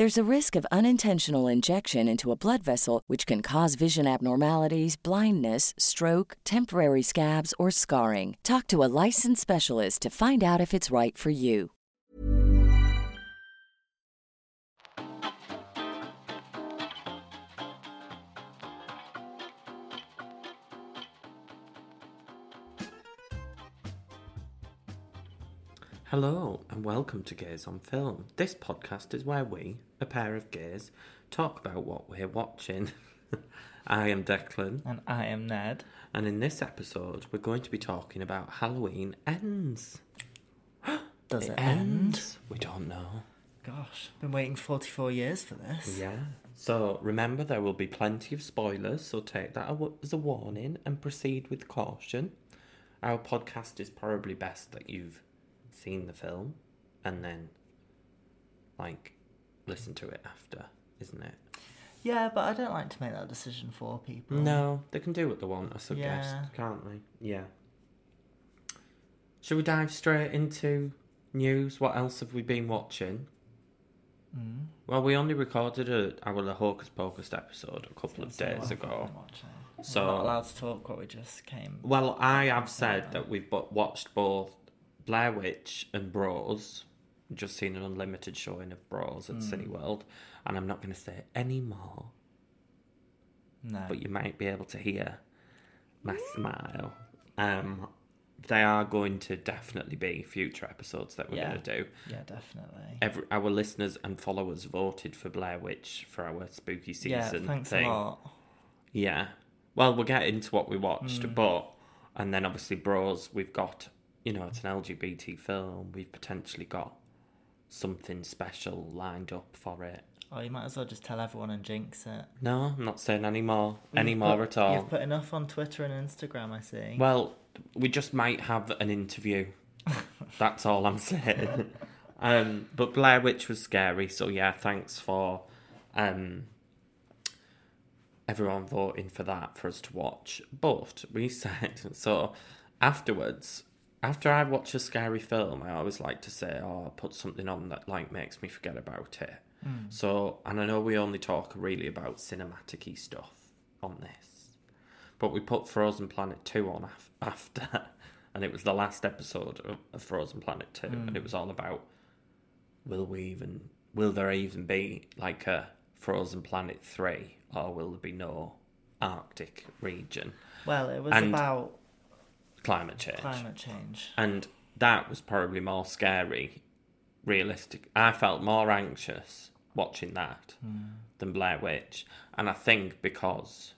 There's a risk of unintentional injection into a blood vessel, which can cause vision abnormalities, blindness, stroke, temporary scabs, or scarring. Talk to a licensed specialist to find out if it's right for you. Hello, and welcome to Gays On Film. This podcast is where we, a pair of gears, talk about what we're watching. I am Declan, And I am Ned. and in this episode, we're going to be talking about Halloween ends. Does it, end? We don't know. Gosh, been waiting 44 years for this. Yeah. So remember, there will be plenty of spoilers, so take that as a warning and proceed with caution. Our podcast is probably best that you've seen the film and then, like, listen to it after, isn't it? Yeah, but I don't like to make that decision for people. No, they can do what they want, I suggest, Yeah. can't they? Yeah. Should we dive straight into news? What else have we been watching? Mm. Well, we only recorded a, our Hocus Pocus episode a couple of days ago. So- We're not allowed to talk what we just came. Well, I have said that we've watched both Blair Witch and Bros. Just seen an unlimited showing of Bros at Cineworld, and I'm not going to say any more, No. but you might be able to hear my smile. Um, they are going to definitely be future episodes that we're Yeah. going to do. yeah, definitely. Every, our listeners and followers voted for Blair Witch for our spooky season yeah, thanks thing. a lot. Yeah. Well, we'll get into what we watched, Hmm. but and then obviously Bros, we've got you know, it's an LGBT film. We've potentially got something special lined up for it. Oh, you might as well just tell everyone and jinx it. No, I'm not saying any more any more at all. You've put enough on Twitter and Instagram, I see. Well, we just might have an interview. That's all I'm saying. um, but Blair Witch was scary, so yeah, thanks for um, everyone voting for that for us to watch. But we said so afterwards. After I watch a scary film, I always like to say, "Oh, I'll put something on that like makes me forget about it." Hmm. So, and I know we only talk really about cinematic stuff on this, but we put Frozen Planet 2 on af- after, and it was the last episode of, of Frozen Planet 2, and it hmm. was all about will we even, will there even be like a Frozen Planet 3, or will there be no Arctic region? well, it was and- about Climate change. climate change. And that was probably more scary, realistic. I felt more anxious watching that hmm. than Blair Witch. And I think because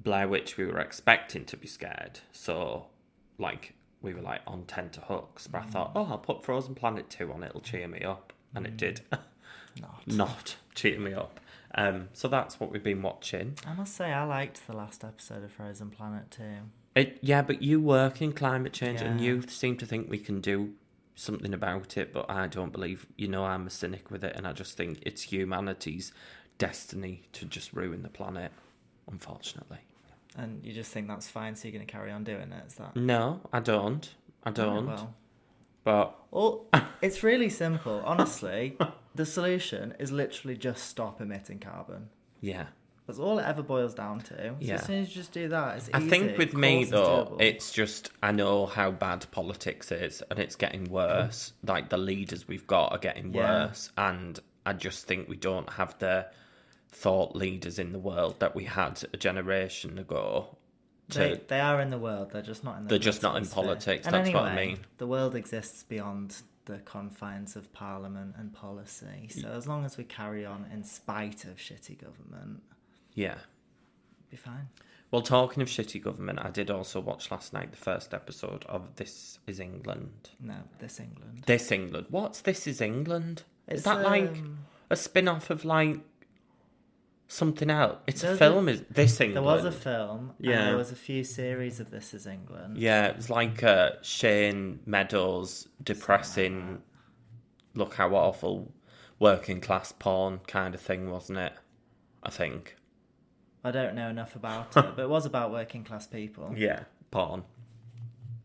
Blair Witch, we were expecting to be scared. So, like, we were like on tenterhooks. But I thought, hmm. oh, I'll put Frozen Planet 2 on, it'll cheer me up. And it hmm. did Not. not cheer me up. Um, so that's what we've been watching. I must say, I liked the last episode of Frozen Planet too. It, yeah, but you work in climate change and you seem to think we can do something about it, but I don't believe, you know, I'm a cynic with it and I just think it's humanity's destiny to just ruin the planet, unfortunately. And you just think that's fine, so you're going to carry on doing it? Is that? No, I don't. I don't. well, But Well, it's really simple. Honestly, the solution is literally just stop emitting carbon. yeah. That's all it ever boils down to. So Yeah. as soon as you just do that, it's I easy. think with me though, it's just I know how bad politics is, and it's getting worse. Like the leaders we've got are getting Yeah. worse, and I just think we don't have the thought leaders in the world that we had a generation ago to They, they are in the world. They're just not in. The They're just not in politics, that's what I mean. The world exists beyond the confines of parliament and policy. So as long as we carry on in spite of shitty government, yeah. be fine. Well, talking of shitty government, I did also watch last night the first episode of This Is England. No, this England. This England. What's This Is England? Is It's, that like um, a spin off of like something else? It's a a- film, is This England? There was a film. Yeah. And there was a few series of This Is England. Yeah, it was like uh, Shane Meadows depressing, look how awful working class porn kind of thing, wasn't it? I think. I don't know enough about it, but it was about working class people. Yeah, porn.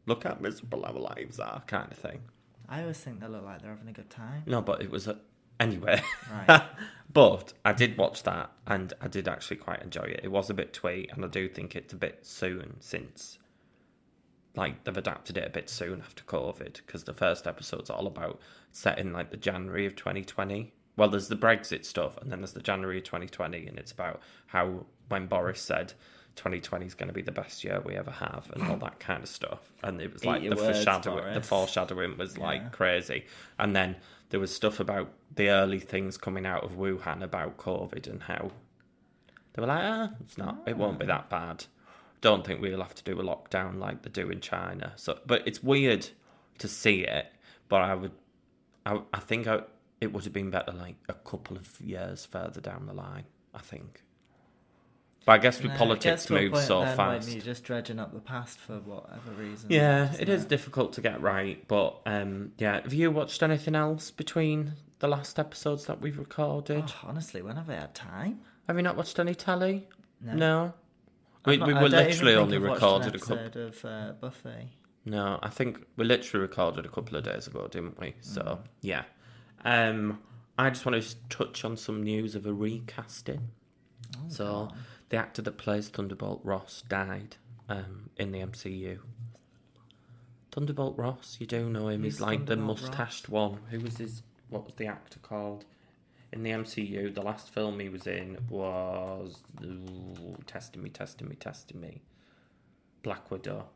Look how miserable our lives are, kind of thing. I always think they look like they're having a good time. No, but it was a. Anyway. Right. but I did watch that and I did actually quite enjoy it. It was a bit twee and I do think it's a bit soon since. Like, they've adapted it a bit soon after COVID because the first episode's all about set in like the January of 2020. Well, there's the Brexit stuff and then there's the January of 2020 and it's about how when Boris said 2020 is going to be the best year we ever have and all that kind of stuff. And it was like the words, foreshadowing, the foreshadowing was like Yeah. crazy. And then there was stuff about the early things coming out of Wuhan about COVID and how they were like, ah, it's not, it won't be that bad. Don't think we'll have to do a lockdown like they do in China. So, but it's weird to see it. But I would, I, I think I, it would have been better like a couple of years further down the line. I think. But I guess with No, politics gets to a moves so then fast. When you're just dredging up the past for whatever reason. Yeah, it is difficult to get right, but um, yeah. Have you watched anything else between the last episodes that we've recorded? Oh, honestly, when have I had time? Have you not watched any telly? No. No. We, not- we were literally only recorded a couple. of uh, Buffy. No, I think we literally recorded a couple of days ago, didn't we? So Mm. yeah. Um, I just want to touch on some news of a recasting. Oh, so the actor that plays Thunderbolt Ross died um, in the MCU. Thunderbolt Ross, you don't know him. He's Who's like the mustached one. Who was his? What was the actor called? In the MCU, the last film he was in was ooh, testing me, testing me, testing me. Black Widow.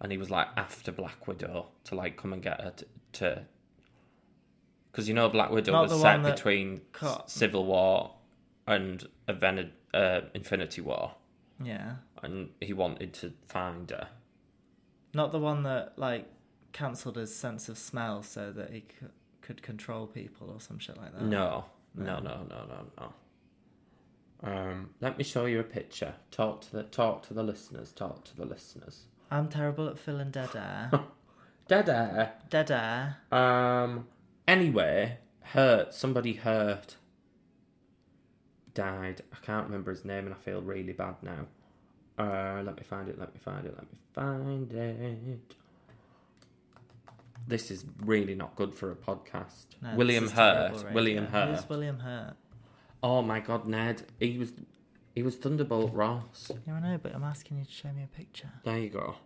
And he was like after Black Widow to like come and get her to. Because you know Black Widow Not was set that between cut- Civil War and Aven- uh, Infinity War, Yeah. and he wanted to find her. Not the one that, like, cancelled his sense of smell so that he c- could control people or some shit like that. No, no, no, no, no, no. Um, let me show you a picture. Talk to the talk to the listeners. Talk to the listeners. I'm terrible at filling dead air. Dead air. dead air. Um. Anyway, hurt. Somebody hurt. Died. I can't remember his name, and I feel really bad now. Uh, let me find it. Let me find it. Let me find it. This is really not good for a podcast. No, William Hurt. William. Hurt. Who's William Hurt? Oh my God, Ned. He was, he was Thunderbolt Ross. Yeah, I know, but I'm asking you to show me a picture. There you go.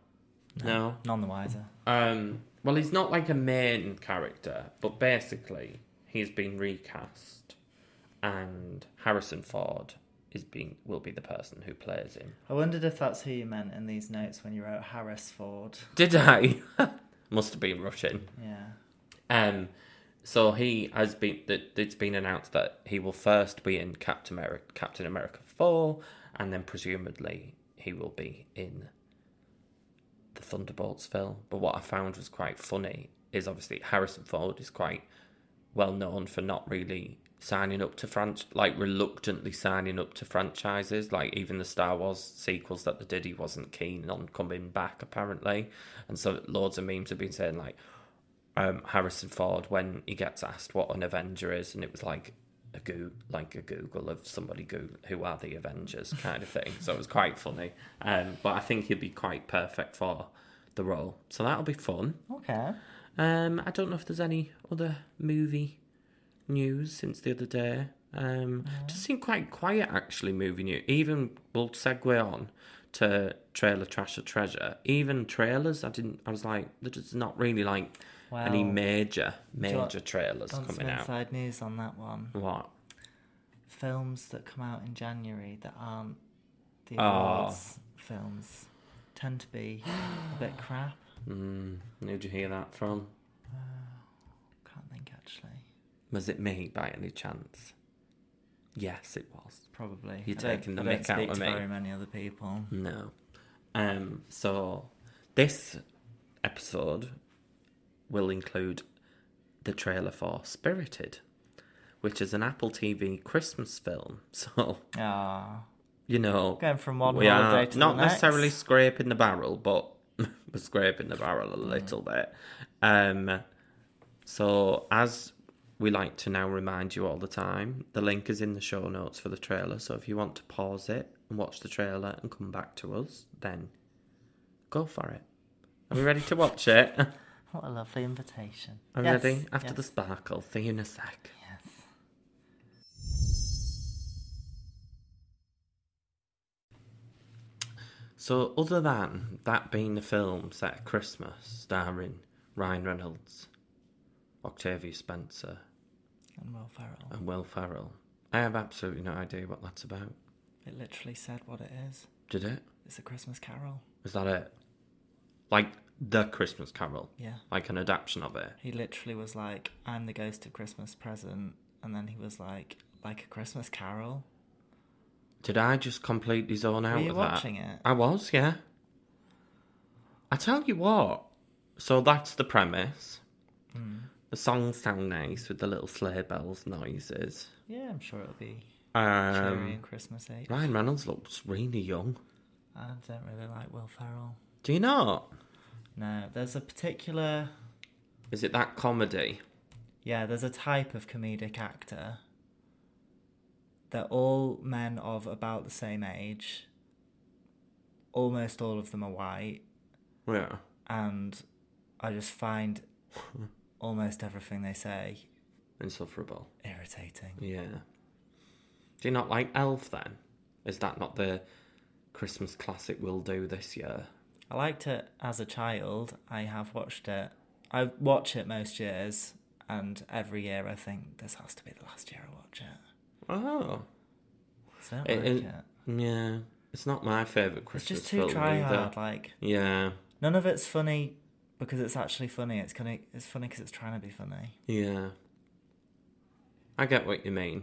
No. None the wiser. Um, well, he's not like a main character, but basically he's been recast, and Harrison Ford is being will be the person who plays him. I wondered if that's who you meant in these notes when you wrote Harris Ford. Did I? Must have been Russian. Yeah. Um, so he has been. That it's been announced that he will first be in Captain America, Captain America four, and then presumably he will be in the Thunderbolts film. But what I found was quite funny is obviously Harrison Ford is quite well known for not really signing up to franch like reluctantly signing up to franchises like even the Star Wars sequels that they did he wasn't keen on coming back apparently and so loads of memes have been saying like um, Harrison Ford when he gets asked what an Avenger is, and it was like a go like a Google of somebody go who are the Avengers kind of thing. so it was quite funny. Um, but I think he'd be quite perfect for the role. So that'll be fun. Okay. Um, I don't know if there's any other movie news since the other day. Um, just seemed quite quiet actually. Movie news. Even we'll segue on to trailer trash or treasure. Even trailers, I didn't. I was like, there's not really like any Well, major you major trailers coming out. inside news on that one. What? Films that come out in January that aren't the Oh. awards films tend to be a bit crap. Mm, who'd you hear that from? Can't think actually. Was it me by any chance? Yes, it was. Probably. You're taking the I mick out of me. Very many other people. No. Um, so this episode will include the trailer for Spirited, which is an Apple TV Christmas film. So, Ah, you know, going from one we holiday are to not the next. necessarily scraping the barrel, but we're scraping the barrel a Mm. little bit. Um, so, as we like to now remind you all the time, the link is in the show notes for the trailer. So, if you want to pause it and watch the trailer and come back to us, then go for it. Are we ready to watch it? What a lovely invitation. Are Yes, ready? After yes, the sparkle, see you in a sec. Yes. So, other than that being the film set at Christmas, starring Ryan Reynolds, Octavia Spencer, And Will Ferrell. and Will Ferrell, I have absolutely no idea what that's about. It literally said what it is. Did it? It's a Christmas Carol. Is that it? Like the Christmas Carol, Yeah. like an adaptation of it. He literally was like, "I'm the ghost of Christmas present," and then he was like, "Like a Christmas Carol." Did I just completely zone out Were you of watching that? it? I was, yeah. I tell you what. So that's the premise. Hmm. The songs sound nice with the little sleigh bells noises. Yeah, I'm sure it'll be cheery Um, and Christmassy. Ryan Reynolds looks really young. I don't really like Will Ferrell. Do you not? No, there's a particular Is it that comedy? Yeah, there's a type of comedic actor. They're all men of about the same age. Almost all of them are white, Yeah. and I just find almost everything they say Insufferable. irritating. Yeah. Do you not like Elf then? Is that not the Christmas classic we'll do this year? I liked it as a child. I have watched it. I watch it most years, and every year I think this has to be the last year I watch it. Oh. So I don't It- like it- it. Yeah. It's not my favourite Christmas It's just too try hard. Like Yeah. None of it's funny because it's actually funny. It's gonna it's funny because it's trying to be funny. Yeah. I get what you mean.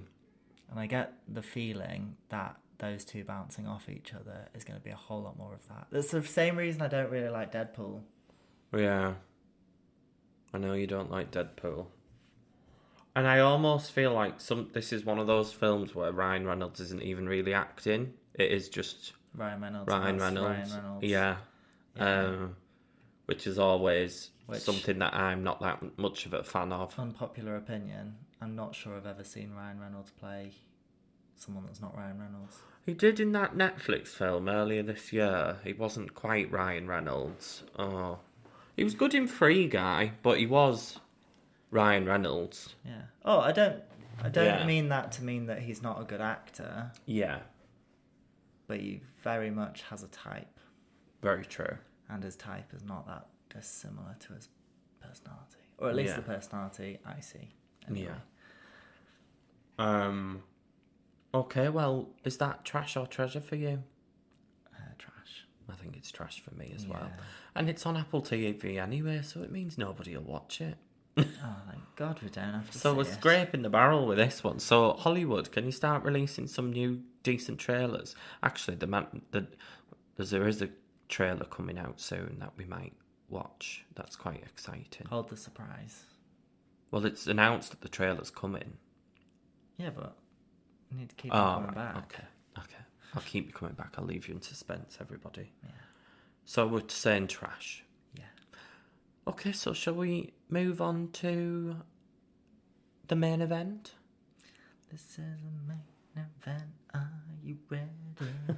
And I get the feeling that those two bouncing off each other is going to be a whole lot more of that. That's the same reason I don't really like Deadpool. Yeah. I know you don't like Deadpool. And I almost feel like some this is one of those films where Ryan Reynolds isn't even really acting. It is just Ryan Reynolds. Ryan Reynolds. Ryan Reynolds. Yeah. Yeah. Um which is always Which- something that I'm not that much of a fan of. Unpopular opinion. I'm not sure I've ever seen Ryan Reynolds play someone that's not Ryan Reynolds. He did in that Netflix film earlier this year. He wasn't quite Ryan Reynolds. Oh. He was good in Free Guy, but he was Ryan Reynolds. Yeah. Oh, I don't. I don't Yeah. mean that to mean that he's not a good actor, Yeah. but he very much has a type, Very true. And his type is not that dissimilar to his personality, or at least Yeah. the personality I see. Anyway. Yeah. Um. Okay, well, is that trash or treasure for you? Uh, trash. I think it's trash for me as well. And it's on Apple TV anyway, so it means nobody will watch it. Oh, thank God we don't have to. So we're it. scraping the barrel with this one. So Hollywood, can you start releasing some new decent trailers? Actually, the man, the there is a trailer coming out soon that we might watch. That's quite exciting. Hold the surprise. Well, it's announced that the trailer's coming. Yeah, but we need to keep Oh, coming right, back. okay, okay. I'll keep you coming back. I'll leave you in suspense, everybody. Yeah. So we're saying trash. Yeah. Okay, so shall we move on to the main event? This is a main event. Are you ready?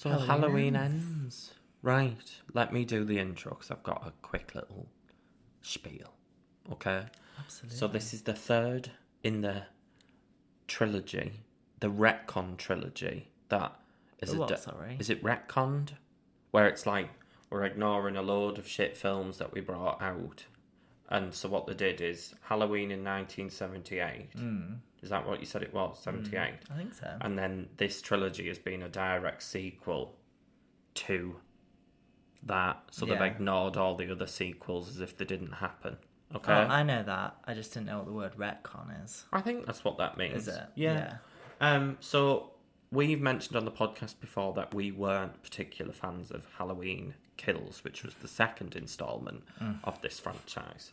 So Halloween Halloween, ends. ends. Right. Let me do the intro because I've got a quick little spiel. Okay. Absolutely. So this is the third in the trilogy, the retcon trilogy. That is what, di- sorry? Is it retconned? Where it's like we're ignoring a load of shit films that we brought out, and so what they did is Halloween in 1978. Mm. Is that what you said it was? 78. I think so. And then this trilogy has been a direct sequel to that. So Yeah. they've ignored all the other sequels as if they didn't happen. Okay. Oh, I know that. I just didn't know what the word retcon is. I think that's what that means. Is it? Yeah. Um. So we've mentioned on the podcast before that we weren't particular fans of Halloween Kills, which was the second installment Mm. of this franchise.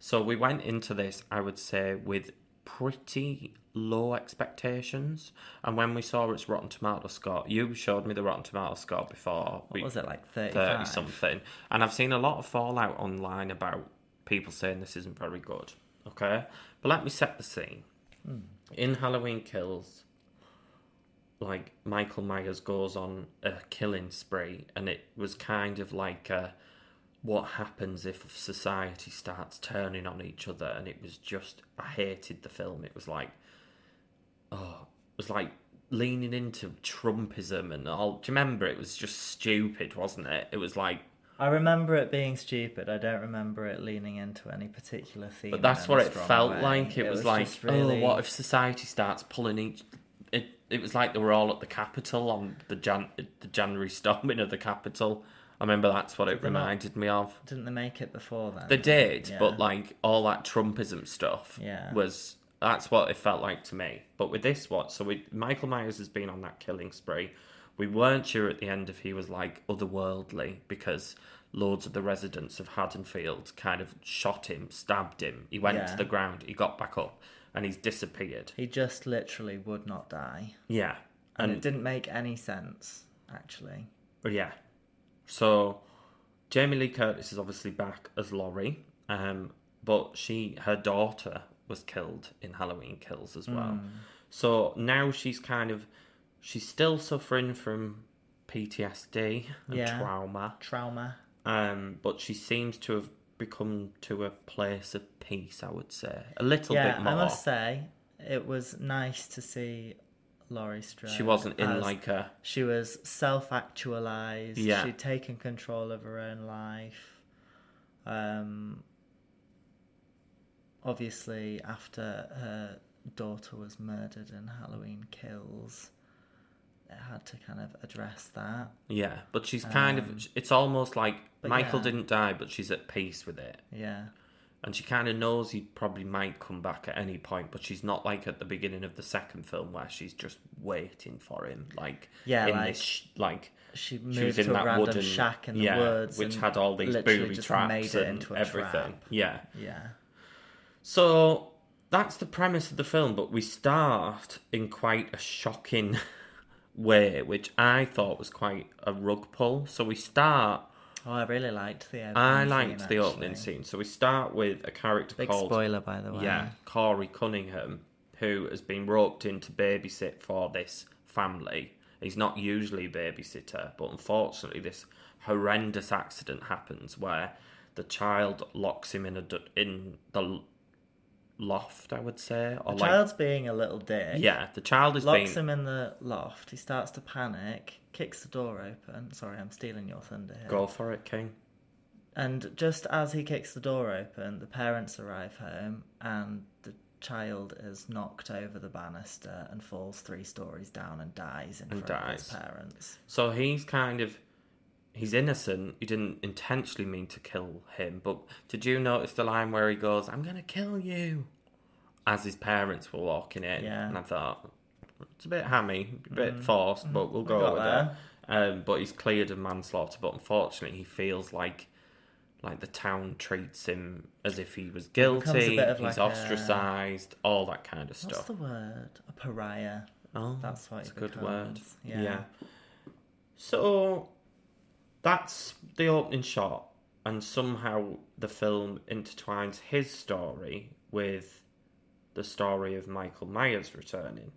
So we went into this, I would say, with pretty low expectations. And when we saw its Rotten Tomato score, you showed me the Rotten Tomato score before. What was it like? 30 35? something. And I've seen a lot of fallout online about people saying this isn't very good. Okay? But let me set the scene. Hmm. In Halloween Kills, like Michael Myers goes on a killing spree, and it was kind of like a, what happens if society starts turning on each other, and it was just I hated the film. It was like, oh, it was like leaning into Trumpism and all. Do you remember? It was just stupid, wasn't it? It was like I remember it being stupid. I don't remember it leaning into any particular theme. But that's what it felt way. like. It, was, like, oh, really... oh, what if society starts pulling each? It it was like they were all at the Capitol on the Jan the January storming of the Capitol. I remember that's what it reminded me of. Didn't they make it before then? They did, Yeah. but like all that Trumpism stuff Yeah. was that's what it felt like to me. But with this one, so we, Michael Myers has been on that killing spree. We weren't sure at the end if he was like otherworldly because loads of the residents of Haddonfield kind of shot him, stabbed him. He went Yeah. to the ground, he got back up, and he's disappeared. He just literally would not die, Yeah, and, it didn't make any sense actually. Yeah. So Jamie Lee Curtis is obviously back as Laurie, um, but she her daughter was killed in Halloween Kills as well. So now she's kind of she's still suffering from PTSD and Yeah. trauma, Trauma. um, but she seems to have become to a place of peace. I would say a little yeah, bit more. I must say it was nice to see Laurie Strode. she wasn't in as- like a She was self-actualized. Yeah. She'd taken control of her own life. Um, obviously, after her daughter was murdered in Halloween Kills, it had to kind of address that. yeah, but she's kind Um, of. It's almost like Michael yeah. didn't die, but she's at peace with it. Yeah. And she kind of knows he probably might come back at any point, but she's not like at the beginning of the second film where she's just waiting for him, like Yeah, in like, this sh- like She she was in that wooden shack in the yeah, woods, which had all these booby traps made it and into a everything. trap. Yeah, Yeah. so that's the premise of the film, but we start in quite a shocking way, which I thought was quite a rug pull. So we start. Oh, I really liked the uh, opening I scene, liked the opening actually. scene. So we start with a character Big called spoiler, by the way. Yeah, Corey Cunningham, who has been roped in to babysit for this family He's not usually a babysitter, but unfortunately, this horrendous accident happens where the child locks him in a d- in the loft. I would say, or The like child's being a little dick. yeah, the child is Locks being him in the loft. He starts to panic, kicks the door open. Sorry, I'm stealing your thunder here. go for it, King. And just as he kicks the door open, the parents arrive home and the child is knocked over the banister and falls three stories down and dies in And front of his parents. So he's kind of he's innocent. He didn't intentionally mean to kill him. But did you notice the line where he goes, "I'm gonna kill you," as his parents were walking in? Yeah. And I thought it's a bit hammy, a bit forced, but we'll go got with there. it. Um, but he's cleared of manslaughter. But unfortunately, he feels like like the town treats him as if he was guilty. he's like a- ostracized, all that kind of stuff. What's the word? A pariah. Oh, That's what it's a good word. becomes. Yeah. So that's the opening shot, and somehow the film intertwines his story with the story of Michael Myers returning,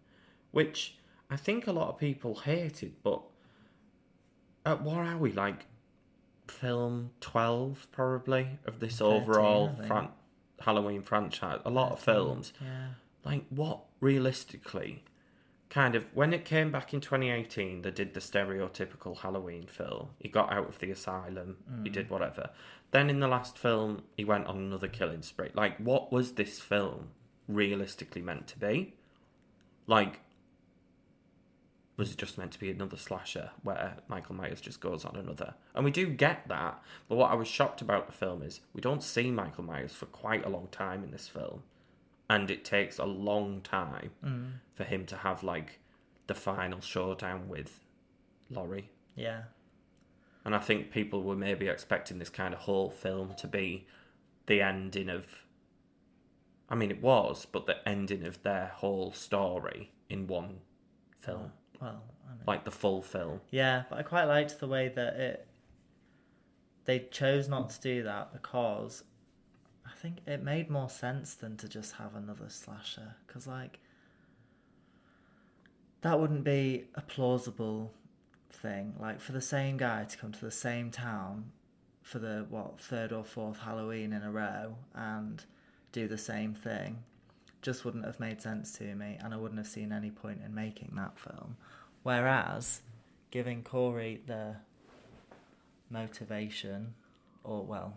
which I think a lot of people hated. But at what are we like? Film twelve, probably of this 13, overall fran- Halloween franchise. A lot of films Yeah. like what realistically kind of when it came back in 2018 they did the stereotypical halloween film he got out of the asylum he did whatever then in the last film he went on another killing spree like what was this film realistically meant to be like was it just meant to be another slasher where Michael Myers just goes on another? And we do get that, but what I was shocked about the film is we don't see Michael Myers for quite a long time in this film and it takes a long time mm. for him to have like the final showdown with Laurie. Yeah. And I think people were maybe expecting this kind of whole film to be the ending of. I mean, it was, but the ending of their whole story in one film, mm. Well, like the full film. Yeah, but I quite liked the way that it. They chose not to do that because I think it made more sense than to just have another slasher. Because, like, that wouldn't be a plausible thing. Like, for the same guy to come to the same town for the, what, third or fourth Halloween in a row and do the same thing just wouldn't have made sense to me, and I wouldn't have seen any point in making that film. Whereas, giving Corey the motivation, or well,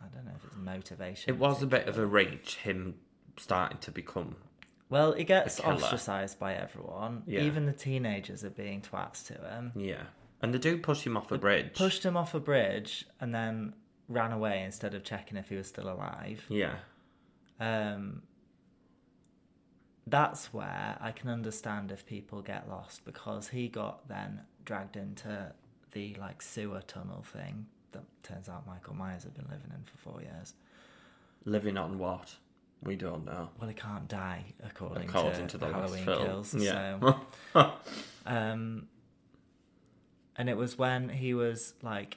I don't know if it's motivation. It was a bit of a reach, him starting to become. Well, he gets a ostracized by everyone. Yeah. Even the teenagers are being twats to him. Yeah. And they do push him off a bridge. Pushed him off a bridge and then ran away instead of checking if he was still alive. Yeah. um, that's where I can understand if people get lost because he got then dragged into the like sewer tunnel thing that turns out Michael Myers had been living in for four years. Living on what? We don't know. Well, he can't die according, According to, to the Halloween. Kills. Yeah. So, um, and it was when he was like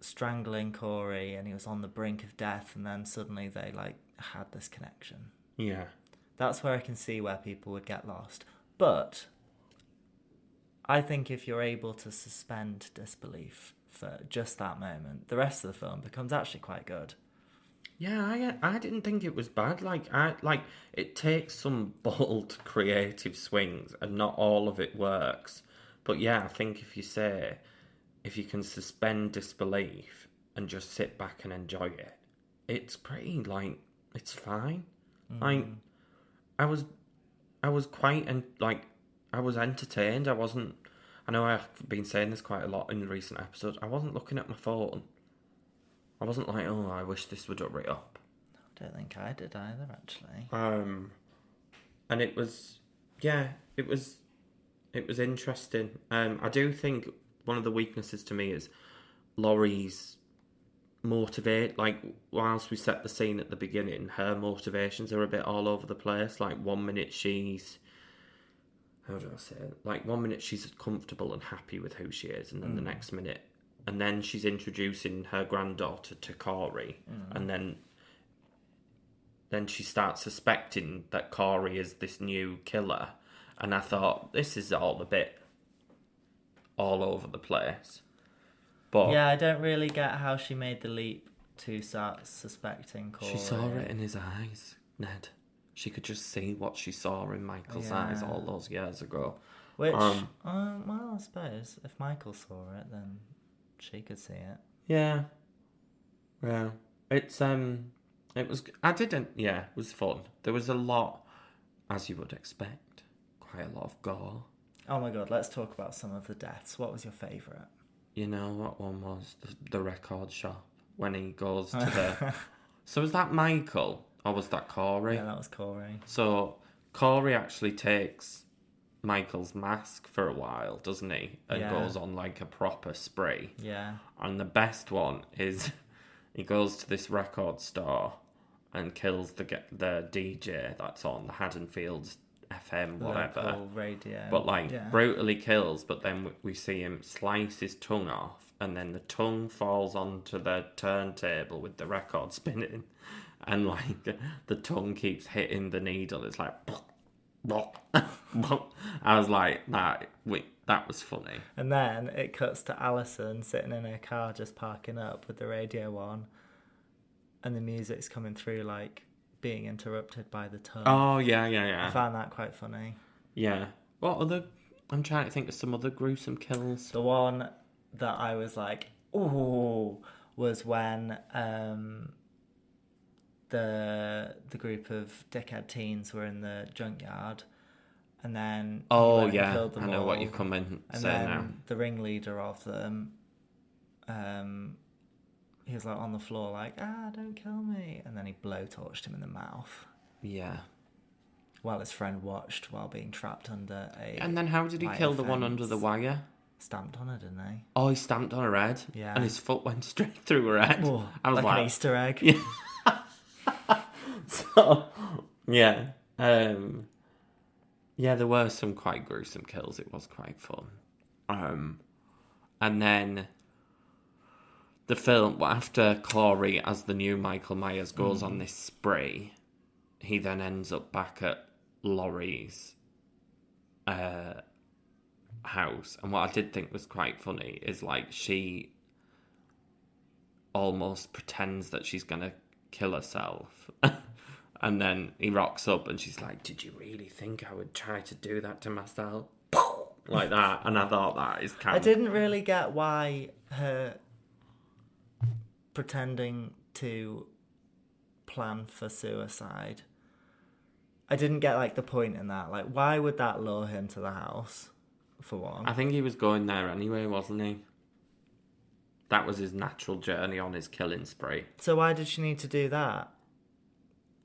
strangling Corey and he was on the brink of death, and then suddenly they like had this connection. Yeah. That's where I can see where people would get lost. But I think if you're able to suspend disbelief for just that moment, the rest of the film becomes actually quite good. Yeah, I I didn't think it was bad. Like I like it takes some bold, creative swings, and not all of it works. But yeah, I think if you say if you can suspend disbelief and just sit back and enjoy it, it's pretty like it's fine. Like mm. I was, I was quite and like I was entertained. I wasn't. I know I've been saying this quite a lot in recent episodes. I wasn't looking at my phone. I wasn't like, oh, I wish this would hurry up. I don't think I did either, actually. Um, and it was, yeah, it was, it was interesting. Um, I do think one of the weaknesses to me is Laurie's motivate. Like, whilst we set the scene at the beginning, her motivations are a bit all over the place. Like, one minute she's, how do I say it? Like, one minute she's comfortable and happy with who she is, and then the mm. next minute, and then she's introducing her granddaughter to Corey, mm. and then then she starts suspecting that Corey is this new killer. And I thought, this is all a bit all over the place. But Yeah, I don't really get how she made the leap to start suspecting Corey. she saw it in his eyes, Ned. She could just see what she saw in Michael's eyes all those years ago. Which, Um, um, well, I suppose if Michael saw it, then she could see it. Yeah. Yeah. It's um it was I didn't yeah, it was fun. There was a lot as you would expect. Quite a lot of gore. Oh my god, let's talk about some of the deaths. What was your favourite? You know what one was? The, the record shop when he goes to the So was that Michael or was that Corey? Yeah, that was Corey. So Corey actually takes Michael's mask for a while, doesn't he? And Yeah. goes on like a proper spree. Yeah. And the best one is he goes to this record store and kills the the DJ that's on the Haddonfields FM whatever. Local radio. But like yeah. brutally kills, but then we, we see him slice his tongue off, and then the tongue falls onto the turntable with the record spinning, and like the tongue keeps hitting the needle. It's like, I was like, that wait, that was funny. And then it cuts to Alison sitting in her car just parking up with the radio on, and the music's coming through like being interrupted by the tongue. Oh yeah, yeah, yeah. I found that quite funny. yeah. What other? I'm trying to think of some other gruesome kills. The one that I was like, oh, was when um, the the group of dickhead teens were in the junkyard, and then Oh yeah, killed them I know what you've come in And then now. the ringleader of them, um, he was like on the floor, like, ah, don't kill me, and then he blowtorched him in the mouth. Yeah. While his friend watched while being trapped under a. And then how did he wire kill the one under the wire? Stamped on it, didn't they? Oh, he stamped on her head. Yeah. And his foot went straight through her head. Oh, I was like, like, an Easter egg. Yeah. so, yeah. Um, yeah, there were some quite gruesome kills. It was quite fun. Um, and then the film, after Corey, as the new Michael Myers, goes on this spree, he then ends up back at Laurie's uh, house. And what I did think was quite funny is like she almost pretends that she's gonna kill herself. and then he rocks up and she's like, Did you really think I would try to do that to myself? Like that. And I thought that is kind of I didn't really get why her pretending to plan for suicide. I didn't get like the point in that. Like, why would that lure him to the house? For one, I think he was going there anyway, wasn't he? That was his natural journey on his killing spree. so why did she need to do that?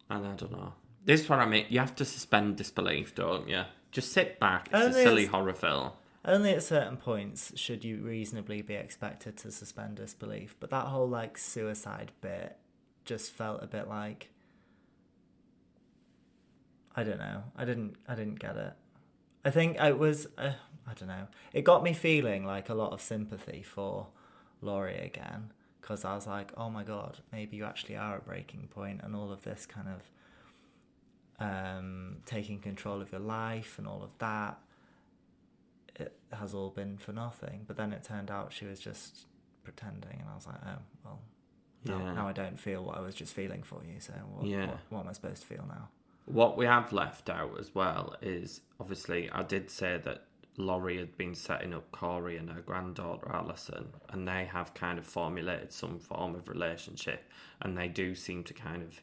And I don't know. This is what I mean. You have to suspend disbelief, don't you? Just sit back. It's a silly it's- horror film. Only at certain points should you reasonably be expected to suspend disbelief. But that whole like suicide bit just felt a bit like I don't know. I didn't. I didn't get it. I think it was. Uh, I don't know. It got me feeling like a lot of sympathy for Laurie again because I was like, oh my god, maybe you actually are at breaking point, and all of this kind of um, taking control of your life and all of that it has all been for nothing. But then it turned out she was just pretending, and I was like, oh well. Now, Yeah. now I don't feel what I was just feeling for you. So what, Yeah. what, what am I supposed to feel now? What we have left out as well is obviously I did say that Laurie had been setting up Corey and her granddaughter Alison, and they have kind of formulated some form of relationship, and they do seem to kind of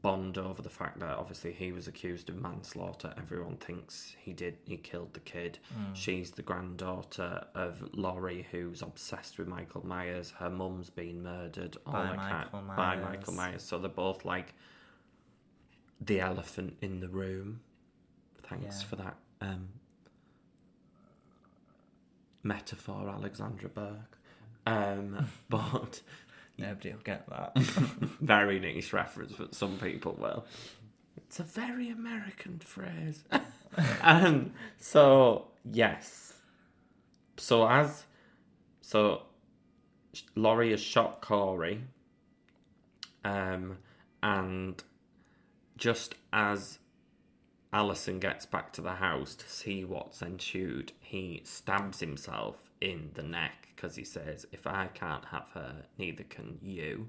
bond over the fact that obviously he was accused of manslaughter. Everyone thinks he did, he killed the kid. She's the granddaughter of Laurie, who's obsessed with Michael Myers. Her mum's been murdered By Michael by Myers. Michael Myers. So they're both like the elephant in the room. Thanks Yeah. for that um, metaphor, Alexandra Burke. Um, but Nobody will get that. very niche reference, but some people will. It's a very American phrase. um, so yes. So as so Laurie has shot Corey. Um and just as Alison gets back to the house to see what's ensued, he stabs himself in the neck because he says, If I can't have her, neither can you.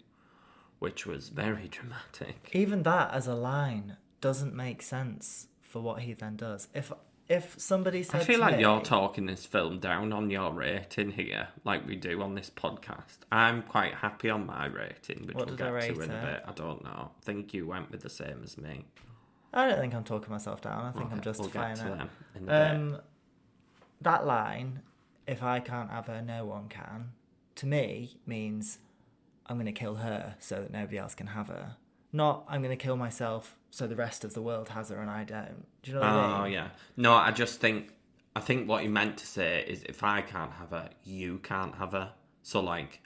Which was very dramatic. Even that as a line doesn't make sense for what he then does. If if somebody said I feel like me- you're talking this film down on your rating here, like we do on this podcast. I'm quite happy on my rating, which we'll get to in a bit. I don't know. I think you went with the same as me. I don't think I'm talking myself down. I think I'm Okay, we'll justifying to it. them in a bit. Um, that line, if I can't have her, no one can, to me means I'm going to kill her so that nobody else can have her. Not I'm going to kill myself so the rest of the world has her and I don't. Do you know what I ah, mean? Oh yeah. No, I just think I think what he meant to say is if I can't have her, you can't have her. So like,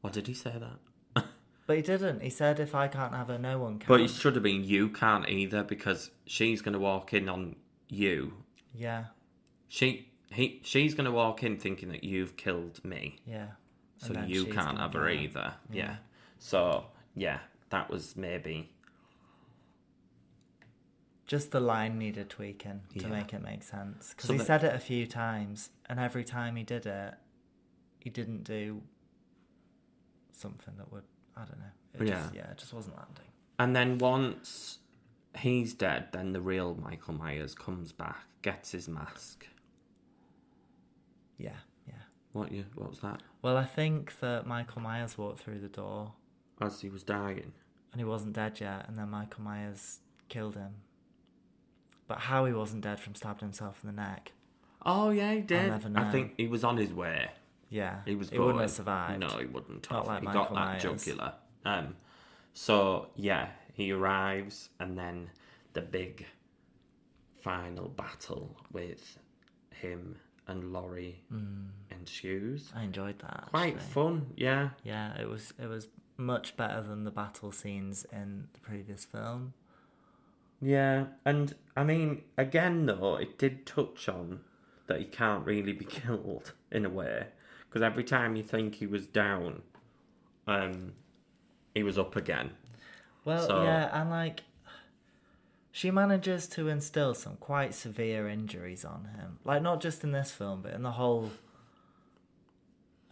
what did he say that? But he didn't. He said if I can't have her, no one can. But it should have been you can't either because she's gonna walk in on you. yeah, She he she's gonna walk in thinking that you've killed me. yeah. So you can't have her either. Yeah. So yeah, that was maybe Just the line needed tweaking to Yeah. make it make sense. Because So he that- said it a few times, and every time he did it, he didn't do something that would, I don't know. It Just, Yeah. yeah, it just wasn't landing. And then once he's dead, then the real Michael Myers comes back, gets his mask. Yeah, yeah. What you? What was that? Well, I think that Michael Myers walked through the door As he was dying. and he wasn't dead yet, and then Michael Myers killed him. But how he wasn't dead from stabbing himself in the neck, Oh yeah, he did. never I think he was on his way. yeah, He was. He wouldn't going. have survived. No, he wouldn't. Not have. like he Michael got that Myers. jugular. Um. So yeah, he arrives, and then the big final battle with him and Laurie and shoes. I enjoyed that. Quite actually. fun, yeah. Yeah, it was. It was much better than the battle scenes in the previous film. Yeah, and I mean, again though, it did touch on that he can't really be killed in a way, because every time you think he was down, um, he was up again. Well, So- yeah, and like she manages to instill some quite severe injuries on him. Like not just in this film, but in the whole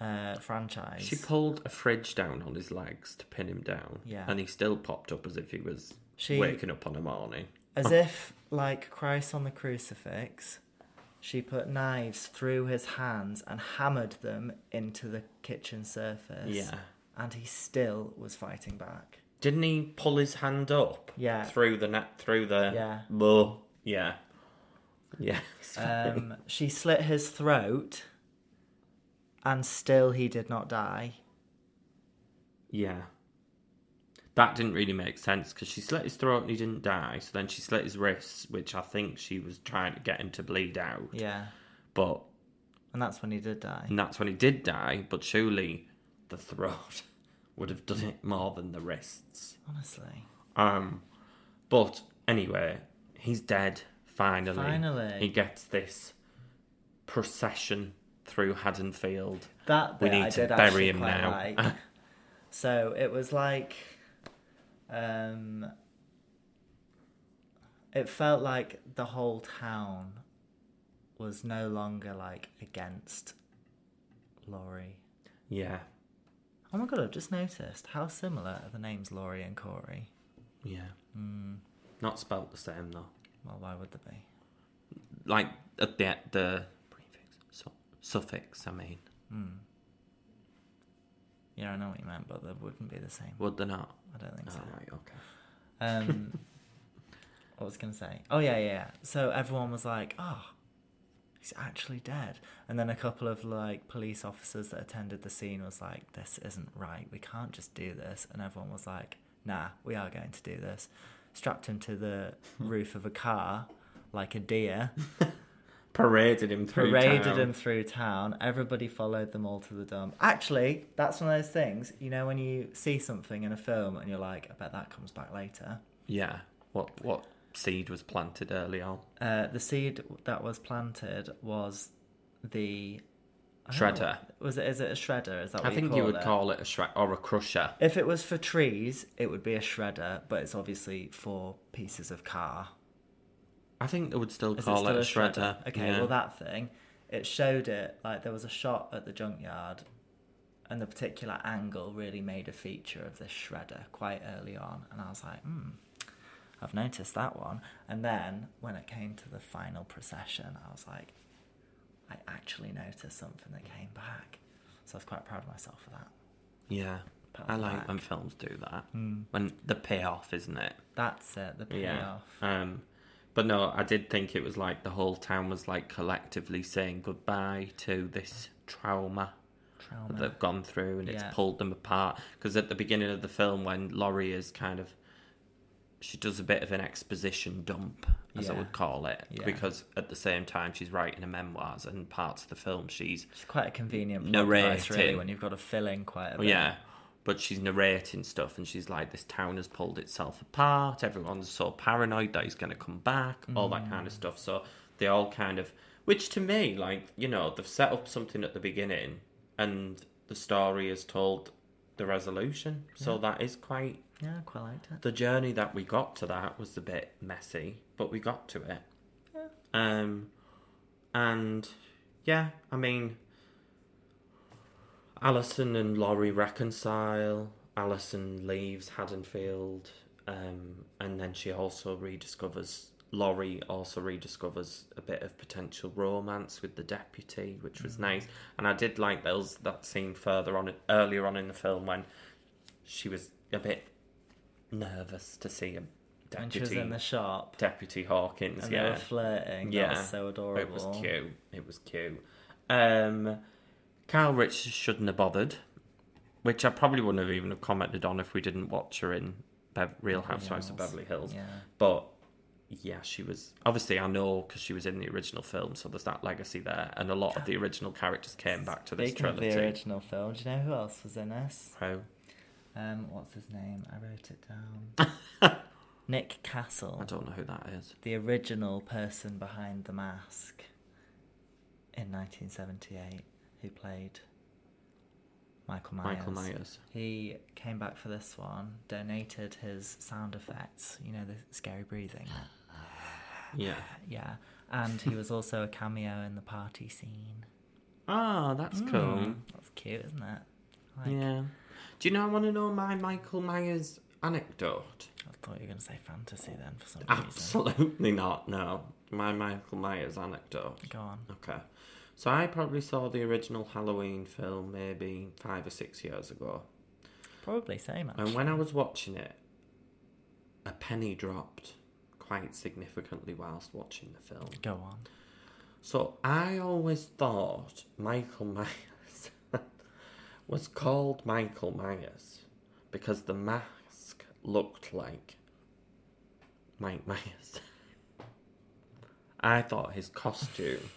uh, franchise. She pulled a fridge down on his legs to pin him down, Yeah. and he still popped up as if he was She- waking up on a morning. As if, like Christ on the crucifix, she put knives through his hands and hammered them into the kitchen surface. Yeah. And he still was fighting back. Didn't he pull his hand up? Yeah. Through the net, through the. Yeah. Buh. Yeah. Yeah. Um, she slit his throat, and still he did not die. Yeah. That didn't really make sense because she slit his throat and he didn't die. So then she slit his wrists, which I think she was trying to get him to bleed out. Yeah. But And that's when he did die. and that's when he did die. But surely the throat would have done it more than the wrists. Honestly. Um, but anyway, he's dead. Finally, Finally. he gets this procession through Haddonfield. That We need I to did bury him now. like. so it was like, um, it felt like the whole town was no longer like against Laurie. Yeah, Oh my god! I've just noticed how similar are the names Laurie and Corey. yeah. Hmm. Not spelt the same though. Well, why would they be? like at the the prefix su- suffix. I mean, Yeah, I know what you meant, but they wouldn't be the same. would they not? I don't think Oh, so. right, okay. Um, what was I to say? Oh yeah, yeah, yeah. So everyone was like, "Oh, he's actually dead." And then a couple of like police officers that attended the scene was like, "This isn't right. We can't just do this." And everyone was like, "Nah, we are going to do this." Strapped him to the hmm. roof of a car like a deer, Paraded him through paraded town. him through town. Everybody followed them all to the dump. Actually, that's one of those things. You know, when you see something in a film and you're like, "I bet that comes back later." Yeah. What what seed was planted early on? Uh, the seed that was planted was the don't know Shredder. Was it? Is it a shredder? Is that what I think you, you would it? call it a shred or a crusher. If it was for trees, it would be a shredder, but it's obviously for pieces of car. I think they would still Is call it, still a shredder. Okay, yeah. well that thing, it showed it like there was a shot at the junkyard, and the particular angle really made a feature of this shredder quite early on, and I was like, hmm, I've noticed that one. And then when it came to the final procession, I was like, I actually noticed something that came back, so I was quite proud of myself for that. Yeah. I like back. when films do that. When the payoff, isn't it? That's it, the payoff. Yeah. Um, but no, I did think it was like the whole town was like collectively saying goodbye to this trauma Trauma. that they've gone through, and it's pulled them apart. Because at the beginning of the film, when Laurie is kind of, she does a bit of an exposition dump, as I would call it, Yeah. because at the same time she's writing her memoirs, and parts of the film she's It's quite a convenient device, really, when you've got to fill in quite a bit. yeah. But she's narrating stuff and she's like, this town has pulled itself apart. Everyone's so paranoid that he's going to come back, all that kind of mm. stuff. So they all kind of, which to me, like, you know, they've set up something at the beginning and the story is told the resolution. So that is quite, Yeah, I quite liked it. the journey that we got to that was a bit messy, but we got to it. Yeah. Um, and yeah, I mean, Alison and Laurie reconcile. Alison leaves Haddonfield, um, and then she also rediscovers. Laurie also rediscovers a bit of potential romance with the deputy, which was nice. And I did like those that scene further on earlier on in the film when she was a bit nervous to see a deputy. When she was in the shop Deputy Hawkins, and yeah. they were flirting, Yeah, that was so adorable. It was cute. It was cute. Um, Kyle Richards shouldn't have bothered, which I probably wouldn't have even have commented on if we didn't watch her in Bev- Real Housewives of Beverly Hills. Yeah. But yeah, she was obviously I know because she was in the original film, so there's that legacy there, and a lot of the original characters came back to this Speaking of trilogy. the original film, do you know who else was in this? Who? Um, what's his name? I wrote it down. Nick Castle, I don't know who that is. the original person behind the mask in 1978, who played Michael Myers. Michael Myers. He came back for this one, donated his sound effects, you know, the scary breathing. Yeah. Yeah. And he was also a cameo in the party scene. Oh, that's cool. That's cute, isn't it? Like, Yeah. Do you know I want to know my Michael Myers anecdote? I thought you were going to say fantasy then for some Ah. reason. Absolutely not. No, my Michael Myers anecdote. Go on. Okay, so I probably saw the original Halloween film maybe five or six years ago, Probably same, actually. and when I was watching it, a penny dropped quite significantly whilst watching the film. Go on. So I always thought Michael Myers was called Michael Myers because the mask looked like Mike Myers. I thought his costume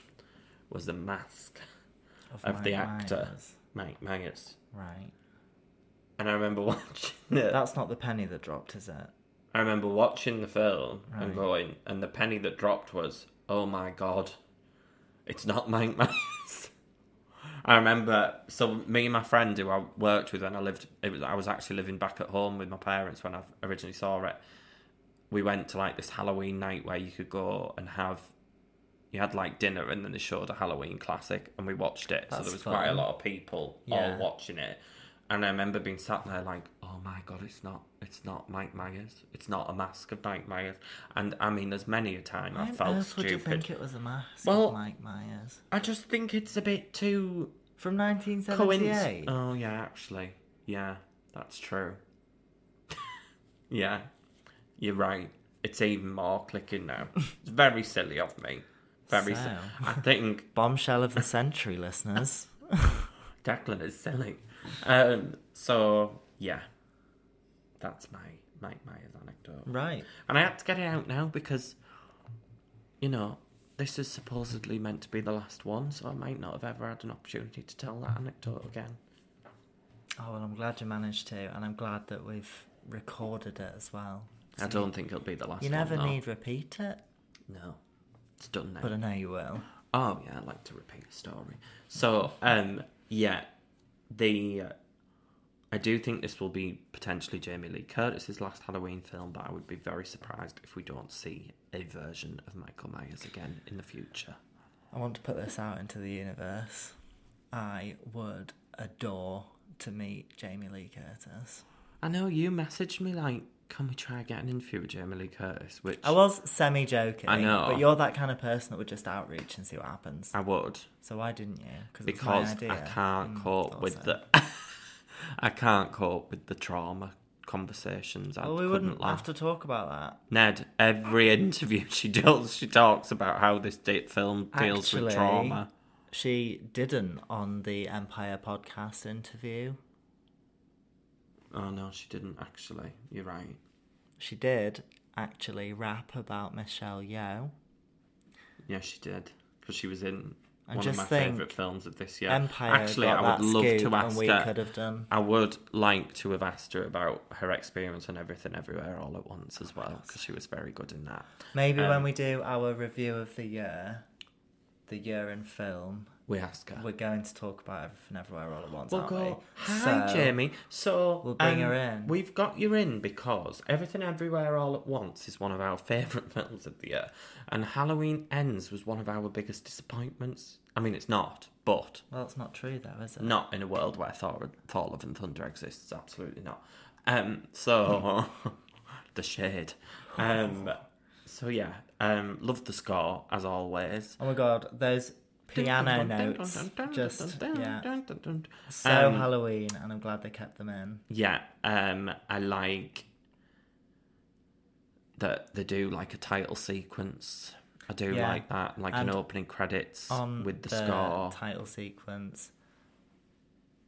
was a mask of, the actor Myers. Mike Myers. Right. And I remember watching it. That's not the penny that dropped, is it? I remember watching the film and Right. going, and the penny that dropped was, oh my god, it's not Mike Myers. I remember, so me and my friend who I worked with when I lived, it was I was actually living back at home with my parents when I originally saw it. We went to like this Halloween night where you could go and have, you had like dinner and then they showed a Halloween classic and we watched it. so That's there was quite a fun. lot of people Yeah. all watching it. And I remember being sat there like, oh my god, it's not, it's not Mike Myers. It's not a mask of Mike Myers. And I mean, there's many a time Why I felt earth would you stupid. think it was a mask Well- of Mike Myers? I just think it's a bit too From coincidence. 1978? Oh yeah, actually, yeah, that's true. yeah, you're right. It's even more clicking now. It's very silly of me. Very. So? si- I think Bombshell of the century, listeners. Declan is silly. Um, so yeah, that's my Mike Myers anecdote. Right. And I had to get it out now because, you know, this is supposedly meant to be the last one, so I might not have ever had an opportunity to tell that anecdote again. Oh, well, I'm glad you managed to, and I'm glad that we've recorded it as well. I don't think it'll be the last You one. never though. need repeat it, No. It's done now. but I know you will. Oh yeah, I like to repeat a story. So, um, yeah, the uh, I do think this will be potentially Jamie Lee Curtis's last Halloween film, but I would be very surprised if we don't see a version of Michael Myers again in the future. I want to put this out into the universe. I would adore to meet Jamie Lee Curtis. I know you messaged me like, "Can we try getting an interview with Jamie Lee Curtis?" Which I was semi joking. I know. But you're that kind of person that would just outreach and see what happens. I would So why didn't you? Cause it was my idea. I can't Mm, cope with the I can't cope with the trauma conversations. I Well, we wouldn't laugh. have to talk about that. Ned, every interview she does, she talks about how this date film deals with trauma. She didn't on the Empire podcast interview. Oh no, she didn't actually. You're right. She did actually rap about Michelle Yeoh. Yeah, she did because she was in I one of my think favourite films of this year. Empire actually, I would love to ask and we her. could have done. I would like to have asked her about her experience on Everything Everywhere All at Once as well because she was very good in that. Maybe Um, when we do our review of the year, the year in film, We ask her. we're going to talk about everything everywhere all at once. We'll aren't go. we? Hi, So, Jamie. So We'll bring um, her in. We've got you in because Everything Everywhere All at Once is one of our favourite films of the year, and Halloween Ends was one of our biggest disappointments. I mean, it's not, but Well, it's not true though, is it? not in a world where Thor, Thor Love and Thunder exists. Absolutely not. Um, so the shade. Um, so yeah, um, love the score as always. Oh my god, those piano notes just yeah, so Um, Halloween, and I'm glad they kept them in. Yeah, um, I like that they do like a title sequence. I do Yeah. like that, like And an opening credits with the, score. title sequence,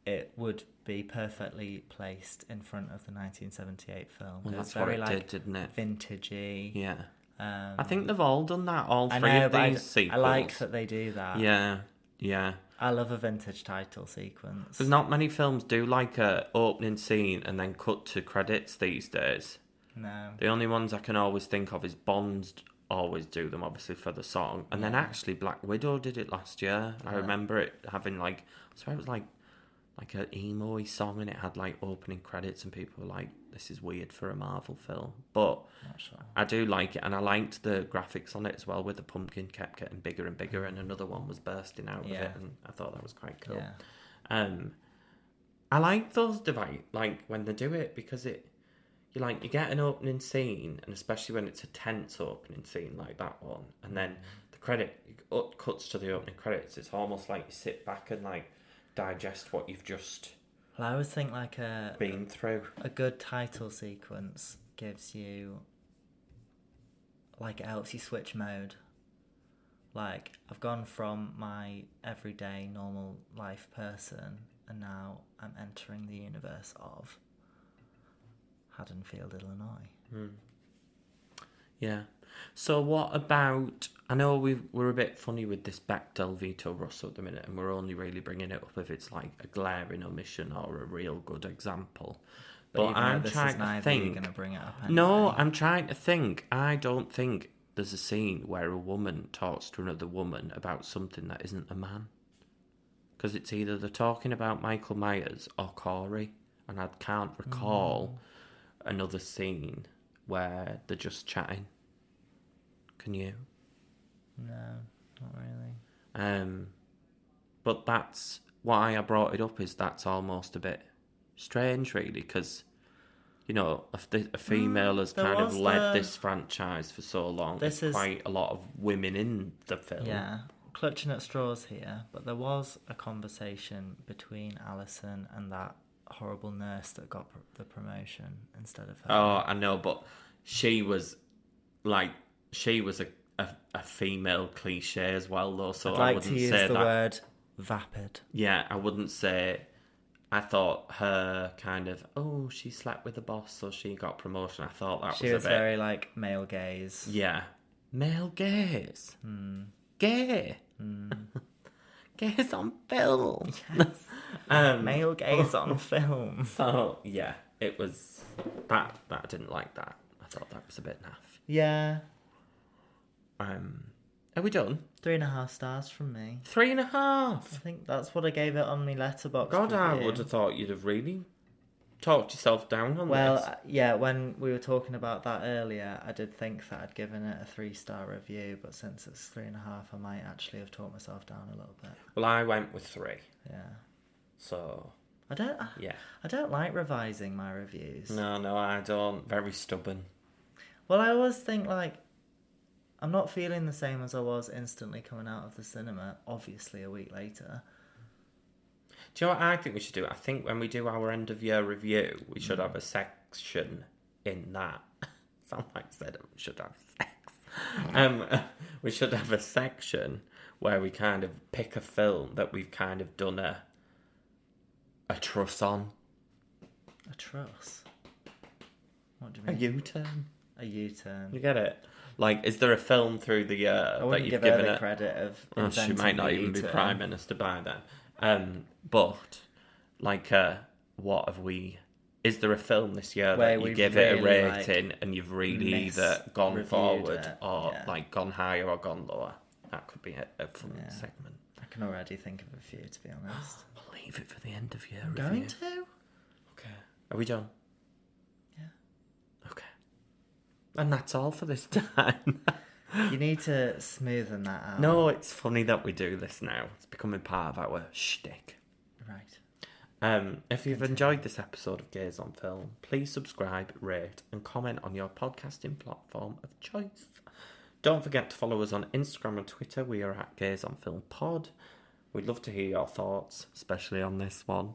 it would be perfectly placed in front of the 1978 film. Well, that's what very it like did, didn't it? vintagey. Yeah, Um, I think they've all done that. All I three know, of I, these I like that they do that. Yeah, yeah. I love a vintage title sequence. There's not many films do like a opening scene and then cut to credits these days. No. The only ones I can always think of is Bonds always do them obviously for the song. And then actually Black Widow did it last year. I remember it having like I swear it was like like an emo song and it had like opening credits and people were like, This is weird for a Marvel film. But sure. I do like it and I liked the graphics on it as well with the pumpkin kept getting bigger and bigger and another one was bursting out of it and I thought that was quite cool. Yeah. Um, I like those divide like when they do it because it you like you get an opening scene and especially when it's a tense opening scene like that one and then the credit it cuts to the opening credits. It's almost like you sit back and like digest what you've just Well, I always think like a been through. a good title sequence gives you like it helps you switch mode. Like I've gone from my everyday normal life person and now I'm entering the universe of Haddonfield, Illinois. Hmm. Yeah. So what about? I know we we're a bit funny with this Bechdel Vito Russo at the minute, and we're only really bringing it up if it's like a glaring omission or a real good example. But, though I'm trying to think. Going to bring it up. No. I'm trying to think. I don't think there's a scene where a woman talks to another woman about something that isn't a man. Because it's either they're talking about Michael Myers or Corey, and I can't recall mm. another scene where they're just chatting. Can you? No, not really. Um, but that's why I brought it up. Is that's almost a bit strange, really, because you know a female has Mm, there kind of led the- this franchise for so long. This there's is- quite a lot of women in the film. Yeah, clutching at straws here, but there was a conversation between Alison and that horrible nurse that got pr- the promotion instead of her. Oh, I know, but she was like she was a a, a female cliche as well, though. So I'd I like wouldn't to use say the that. word vapid. Yeah, I wouldn't say. I thought her kind of oh she slept with the boss so she got promotion. I thought that She was, was a bit very like male gaze. yeah male gaze Hmm. gay gaze on film. um, Male gaze on film. so yeah, it was that that I didn't like that. I thought that was a bit naff. Yeah, Um, are we done? three and a half stars from me. Three and a half. I think that's what I gave it on my Letterboxd. God, I review. would have thought you'd have really talked yourself down on Well, this. uh, yeah, when we were talking about that earlier, I did think that I'd given it a three star review, but since it's three and a half, I might actually have talked myself down a little bit. Well, I went with three. Yeah. So, I don't. yeah. I don't like revising my reviews. No, no, I don't. Very stubborn. Well, I always think like I'm not feeling the same as I was instantly coming out of the cinema. Obviously, a week later. Do you know what I think we should do? I think when we do our end of year review, we should Mm. have a section in that. Sound like I said we should have sex. Um, we should have a section where we kind of pick a film that we've kind of done a a Truss on, A truss. What do you mean? A U turn. A U turn. You get it? Like, is there a film through the year I that you've give her given the it? credit of. Oh, she might not even be prime minister by then. Um, but like, uh, what have we? Is there a film this year Where that you we've give it a really, like, rating and you've really either gone misreviewed forward it? or Yeah. like gone higher or gone lower? That could be a, a fun Yeah. segment. I can already think of a few, to be honest. We'll leave it for the end of year review. going to. Okay. Are we done? Yeah. Okay. And that's all for this time. You need to smoothen that out. no, it's funny that we do this now. It's becoming part of our shtick. Right. Um, if you've enjoyed this episode of Gays On Film, please subscribe, rate, and comment on your podcasting platform of choice. Don't forget to follow us on Instagram and Twitter. We are at Gays On Film Pod. We'd love to hear your thoughts, especially on this one.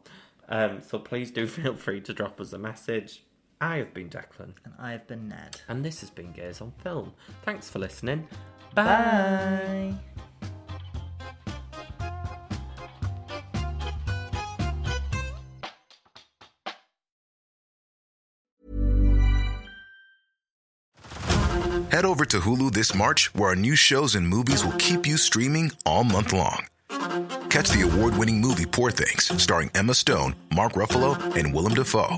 Um, so please do feel free to drop us a message. I have been Declan, And I've been Ned. and this has been Gays On Film. Thanks for listening. Bye. Bye. Head over to Hulu this March, where our new shows and movies will keep you streaming all month long. Catch the award winning movie Poor Things, starring Emma Stone, Mark Ruffalo, and Willem Dafoe.